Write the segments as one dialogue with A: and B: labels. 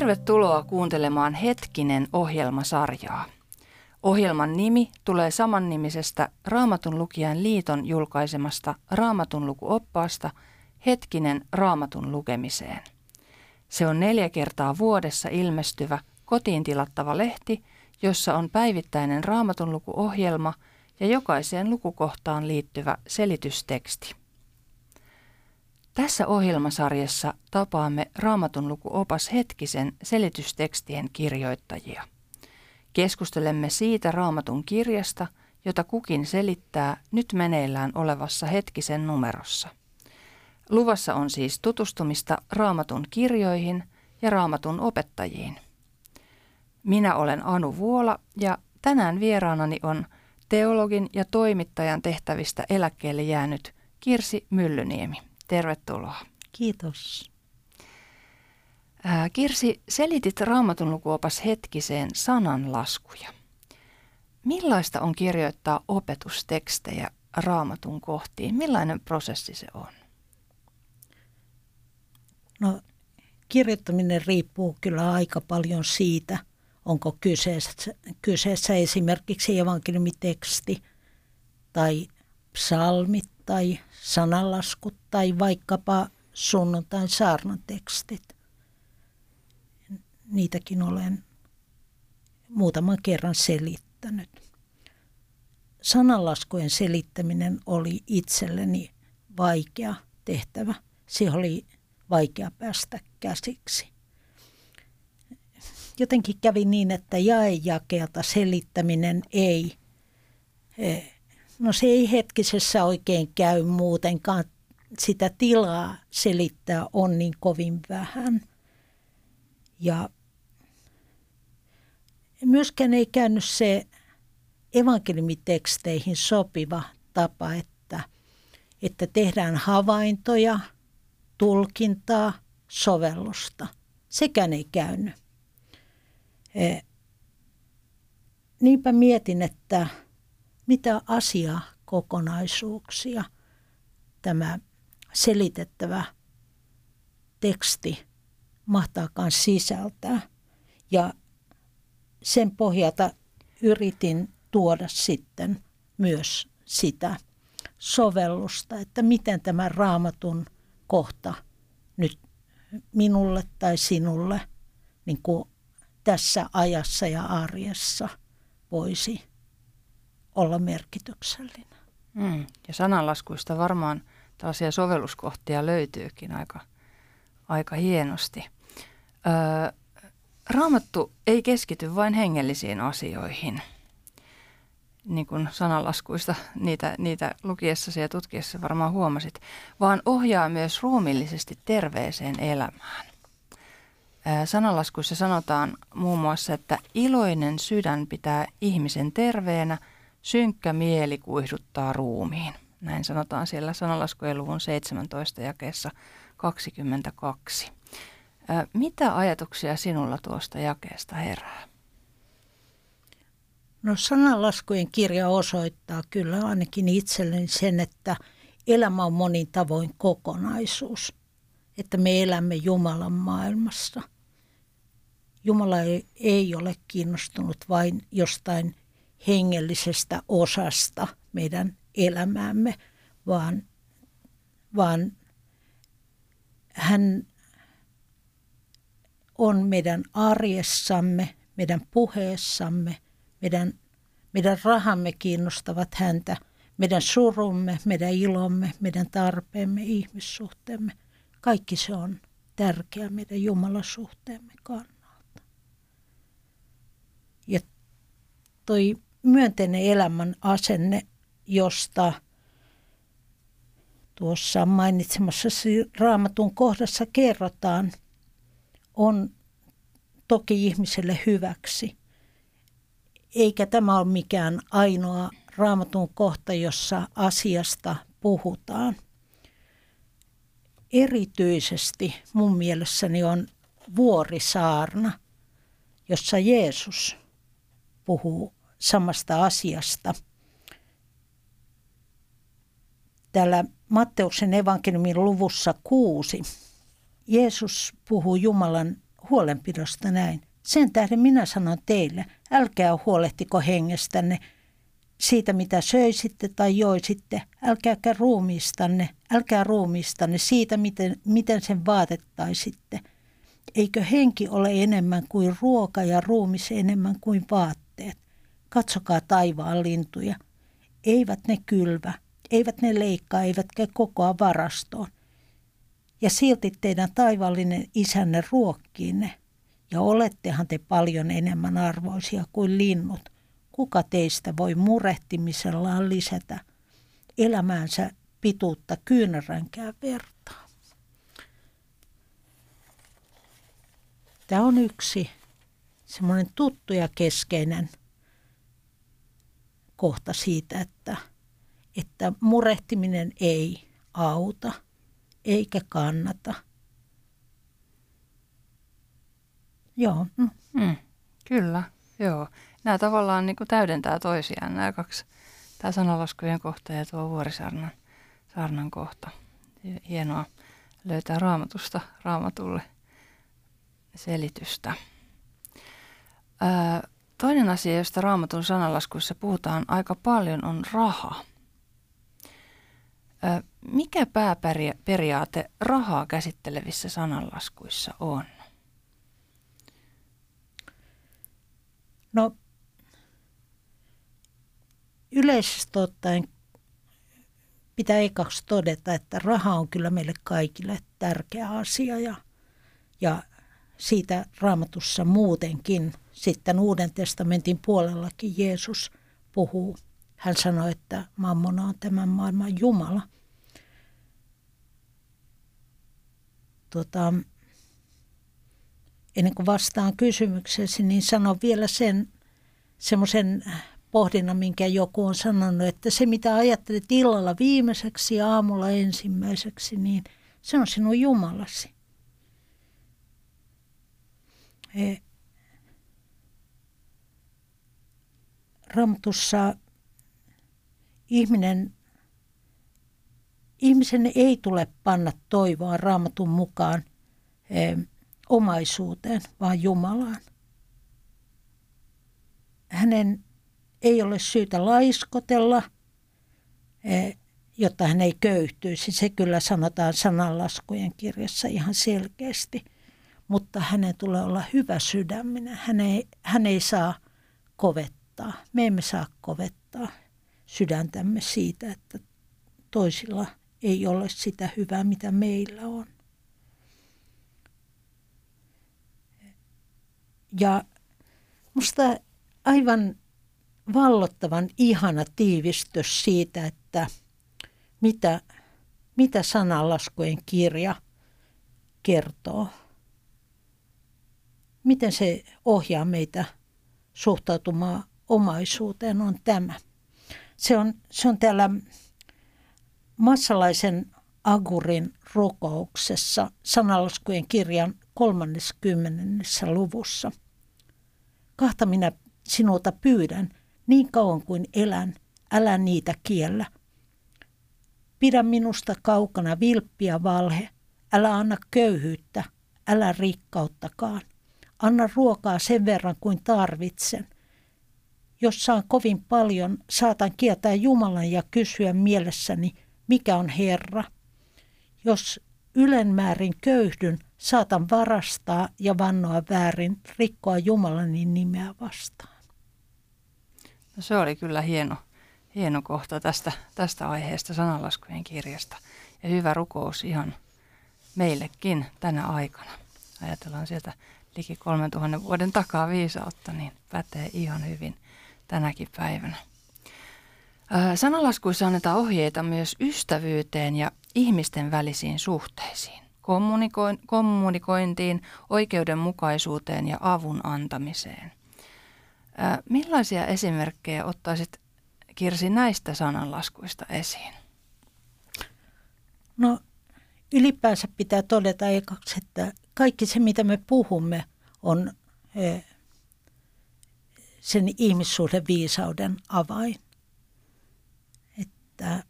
A: Tervetuloa kuuntelemaan Hetkinen ohjelmasarjaa. Ohjelman nimi tulee samannimisestä Raamatun lukijan liiton julkaisemasta Raamatun lukuoppaasta Hetkinen Raamatun lukemiseen. Se on neljä kertaa vuodessa ilmestyvä kotiin tilattava lehti, jossa on päivittäinen Raamatun lukuohjelma ja jokaiseen lukukohtaan liittyvä selitysteksti. Tässä ohjelmasarjassa tapaamme Raamatun lukuopas hetkisen selitystekstien kirjoittajia. Keskustelemme siitä Raamatun kirjasta, jota kukin selittää nyt meneillään olevassa hetkisen numerossa. Luvassa on siis tutustumista Raamatun kirjoihin ja Raamatun opettajiin. Minä olen Anu Vuola ja tänään vieraanani on teologin ja toimittajan tehtävistä eläkkeelle jäänyt Kirsi Myllyniemi. Tervetuloa.
B: Kiitos.
A: Kirsi, selitit Raamatun lukuopas hetkiseen sananlaskuja. Millaista on kirjoittaa opetustekstejä Raamatun kohtiin? Millainen prosessi se on?
B: No, kirjoittaminen riippuu kyllä aika paljon siitä, onko kyseessä, kyseessä esimerkiksi evankeliumiteksti tai psalmit tai sananlaskut tai vaikkapa sunnuntain saarnatekstit. Niitäkin olen muutaman kerran selittänyt. Sananlaskujen selittäminen oli itselleni vaikea tehtävä. Se oli vaikea päästä käsiksi. Jotenkin kävi niin, että jaejakeelta selittäminen ei eh, No se ei hetkisessä oikein käy muutenkaan. Sitä tilaa selittää on niin kovin vähän. Ja myöskään ei käynyt se evankeliumiteksteihin sopiva tapa, että, että tehdään havaintoja, tulkintaa, sovellusta. Sekään ei käynyt. E, niinpä mietin, että mitä asiakokonaisuuksia tämä selitettävä teksti mahtaakaan sisältää. Ja sen pohjalta yritin tuoda sitten myös sitä sovellusta, että miten tämä raamatun kohta nyt minulle tai sinulle niin kuin tässä ajassa ja arjessa voisi olla merkityksellinen.
A: Mm. Ja sananlaskuista varmaan tällaisia sovelluskohtia löytyykin aika, aika hienosti. Öö, raamattu ei keskity vain hengellisiin asioihin, niin kuin sananlaskuista niitä, niitä lukiessasi ja tutkiessa varmaan huomasit, vaan ohjaa myös ruumillisesti terveeseen elämään. Sananlaskuissa sanotaan muun muassa, että iloinen sydän pitää ihmisen terveenä – Synkkä mieli kuihduttaa ruumiin. Näin sanotaan siellä sanalaskujen luvun 17 jakeessa 22. Mitä ajatuksia sinulla tuosta jakeesta herää?
B: No sananlaskujen kirja osoittaa kyllä ainakin itselleni sen, että elämä on monin tavoin kokonaisuus. Että me elämme Jumalan maailmassa. Jumala ei, ei ole kiinnostunut vain jostain hengellisestä osasta meidän elämäämme, vaan, vaan hän on meidän arjessamme, meidän puheessamme, meidän, meidän rahamme kiinnostavat häntä, meidän surumme, meidän ilomme, meidän tarpeemme, ihmissuhteemme. Kaikki se on tärkeää meidän Jumalasuhteemme kannalta. Ja toi myönteinen elämän asenne, josta tuossa mainitsemassa raamatun kohdassa kerrotaan, on toki ihmiselle hyväksi. Eikä tämä ole mikään ainoa raamatun kohta, jossa asiasta puhutaan. Erityisesti mun mielessäni on vuorisaarna, jossa Jeesus puhuu samasta asiasta. Täällä Matteuksen evankeliumin luvussa kuusi Jeesus puhuu Jumalan huolenpidosta näin. Sen tähden minä sanon teille, älkää huolehtiko hengestänne siitä, mitä söisitte tai joisitte. Älkääkä ruumiistanne, älkää ruumiistanne siitä, miten, miten sen vaatettaisitte. Eikö henki ole enemmän kuin ruoka ja ruumis enemmän kuin vaatteet? Katsokaa taivaan lintuja. Eivät ne kylvä, eivät ne leikkaa, eivätkä kokoa varastoon. Ja silti teidän taivallinen isänne ruokkii ne. Ja olettehan te paljon enemmän arvoisia kuin linnut. Kuka teistä voi murehtimisellaan lisätä elämäänsä pituutta kyynäränkään vertaa? Tämä on yksi semmoinen tuttu ja keskeinen kohta siitä, että, että murehtiminen ei auta eikä kannata. Joo.
A: Mm. Mm, kyllä, joo. Nämä tavallaan niin kuin täydentää toisiaan, nämä kaksi. Tämä sanalaskujen kohta ja tuo vuorisarnan saarnan kohta. Hienoa löytää raamatusta raamatulle selitystä. Ää, toinen asia, josta raamatun sanalaskuissa puhutaan aika paljon, on raha. Mikä pääperiaate rahaa käsittelevissä sananlaskuissa on?
B: No yleisesti ottaen pitää ekaksi todeta, että raha on kyllä meille kaikille tärkeä asia ja, ja siitä raamatussa muutenkin. Sitten Uuden testamentin puolellakin Jeesus puhuu. Hän sanoi, että mammona on tämän maailman Jumala. Tota, ennen kuin vastaan kysymykseesi, niin sanon vielä sen semmoisen pohdinnan, minkä joku on sanonut, että se mitä ajattelet illalla viimeiseksi ja aamulla ensimmäiseksi, niin se on sinun Jumalasi. E, Ramtussa ihminen, ihmisen ei tule panna toivoa raamatun mukaan e, omaisuuteen, vaan Jumalaan. Hänen ei ole syytä laiskotella, e, jotta hän ei köyhtyisi. Se kyllä sanotaan sananlaskujen kirjassa ihan selkeästi. Mutta hänen tulee olla hyvä sydäminen. Hän ei, hän ei saa kovettaa. Me emme saa kovettaa sydäntämme siitä, että toisilla ei ole sitä hyvää, mitä meillä on. Ja musta aivan vallottavan ihana tiivistys siitä, että mitä, mitä sananlaskujen kirja kertoo. Miten se ohjaa meitä suhtautumaan omaisuuteen on tämä. Se on, se on täällä Massalaisen Agurin rukouksessa sanalaskujen kirjan 30. luvussa. Kahta minä sinulta pyydän, niin kauan kuin elän, älä niitä kiellä. Pidä minusta kaukana vilppiä valhe, älä anna köyhyyttä, älä rikkauttakaan. Anna ruokaa sen verran kuin tarvitsen. Jos saan kovin paljon, saatan kieltää Jumalan ja kysyä mielessäni, mikä on Herra. Jos ylenmäärin köyhdyn, saatan varastaa ja vannoa väärin, rikkoa Jumalani nimeä vastaan.
A: No se oli kyllä hieno, hieno kohta tästä, tästä aiheesta sananlaskujen kirjasta. Ja hyvä rukous ihan meillekin tänä aikana. Ajatellaan sieltä liki 3000 vuoden takaa viisautta, niin pätee ihan hyvin tänäkin päivänä. Sanalaskuissa annetaan ohjeita myös ystävyyteen ja ihmisten välisiin suhteisiin, kommunikointiin, oikeudenmukaisuuteen ja avun antamiseen. Millaisia esimerkkejä ottaisit Kirsi näistä sananlaskuista esiin?
B: No ylipäänsä pitää todeta ekaksi, että kaikki se mitä me puhumme on sen ihmissuhden viisauden avain. Että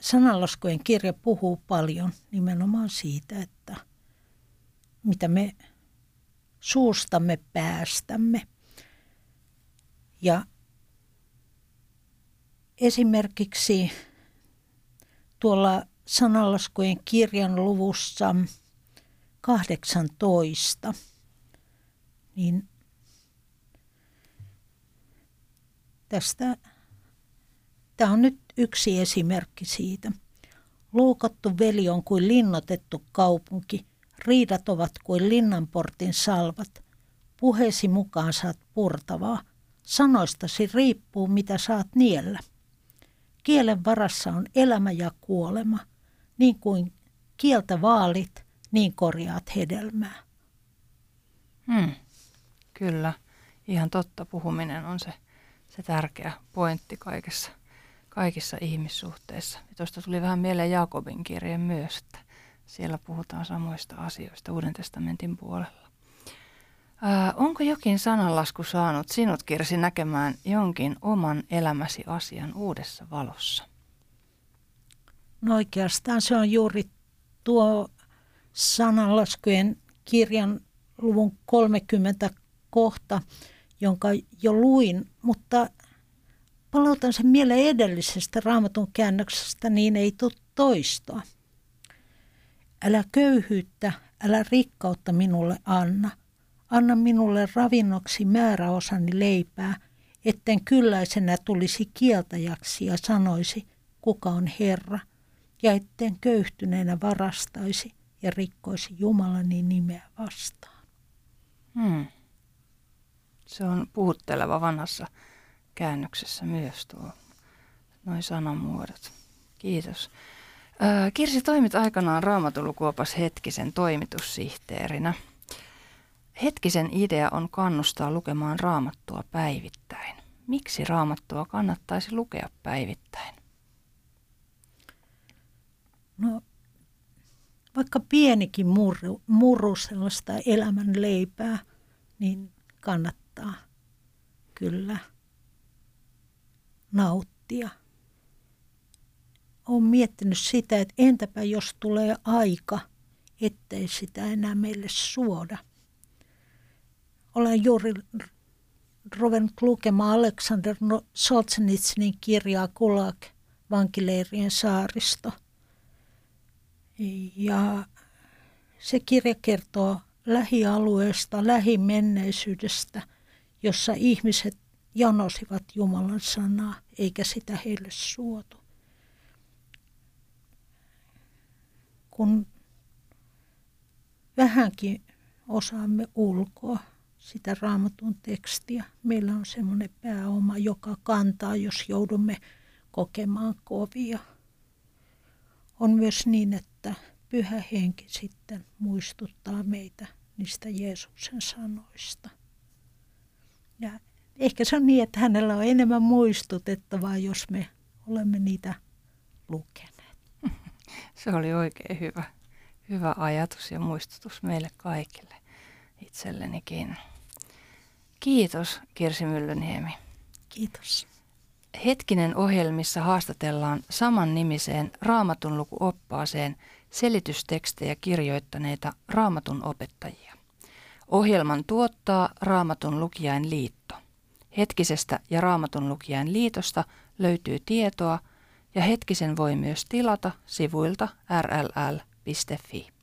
B: sananlaskujen kirja puhuu paljon nimenomaan siitä, että mitä me suustamme päästämme. Ja esimerkiksi tuolla sanalaskujen kirjan luvussa 18, niin tästä, tämä on nyt yksi esimerkki siitä. Loukattu veli on kuin linnotettu kaupunki, riidat ovat kuin linnanportin salvat. Puheesi mukaan saat purtavaa, sanoistasi riippuu mitä saat niellä. Kielen varassa on elämä ja kuolema, niin kuin kieltä vaalit, niin korjaat hedelmää.
A: Hmm, kyllä, ihan totta. Puhuminen on se, se tärkeä pointti kaikessa, kaikissa ihmissuhteissa. Ja tuosta tuli vähän mieleen Jaakobin kirje myös, että siellä puhutaan samoista asioista Uuden testamentin puolella. Ää, onko jokin sananlasku saanut sinut, Kirsi, näkemään jonkin oman elämäsi asian uudessa valossa?
B: No oikeastaan se on juuri tuo sananlaskujen kirjan luvun 30 kohta, jonka jo luin, mutta palautan sen mieleen edellisestä raamatun käännöksestä, niin ei tule toistoa. Älä köyhyyttä, älä rikkautta minulle anna. Anna minulle ravinnoksi määräosani leipää, etten kylläisenä tulisi kieltäjäksi ja sanoisi, kuka on Herra, ja etten köyhtyneenä varastaisi ja rikkoisi Jumalani nimeä vastaan.
A: Hmm. Se on puhutteleva vanhassa käännöksessä myös tuo, noin sanamuodot. Kiitos. Kirsi toimit aikanaan Raamatulukuopas Hetkisen toimitussihteerinä. Hetkisen idea on kannustaa lukemaan raamattua päivittäin. Miksi raamattua kannattaisi lukea päivittäin?
B: No, vaikka pienikin murru, murru sellaista elämän leipää, niin kannattaa kyllä nauttia olen miettinyt sitä, että entäpä jos tulee aika, ettei sitä enää meille suoda. Olen juuri ruvennut lukemaan Aleksander Solzhenitsinin kirjaa Kulak, vankileirien saaristo. Ja se kirja kertoo lähialueesta, lähimenneisyydestä, jossa ihmiset janosivat Jumalan sanaa, eikä sitä heille suotu. kun vähänkin osaamme ulkoa sitä raamatun tekstiä. Meillä on semmoinen pääoma, joka kantaa, jos joudumme kokemaan kovia. On myös niin, että pyhä henki sitten muistuttaa meitä niistä Jeesuksen sanoista. Ja ehkä se on niin, että hänellä on enemmän muistutettavaa, jos me olemme niitä lukeneet.
A: Se oli oikein hyvä, hyvä ajatus ja muistutus meille kaikille itsellenikin. Kiitos Kirsi Myllyniemi.
B: Kiitos.
A: Hetkinen ohjelmissa haastatellaan saman nimiseen raamatun lukuoppaaseen selitystekstejä kirjoittaneita raamatun opettajia. Ohjelman tuottaa Raamatun lukijain liitto. Hetkisestä ja Raamatun lukijain liitosta löytyy tietoa – ja hetkisen voi myös tilata sivuilta rll.fi.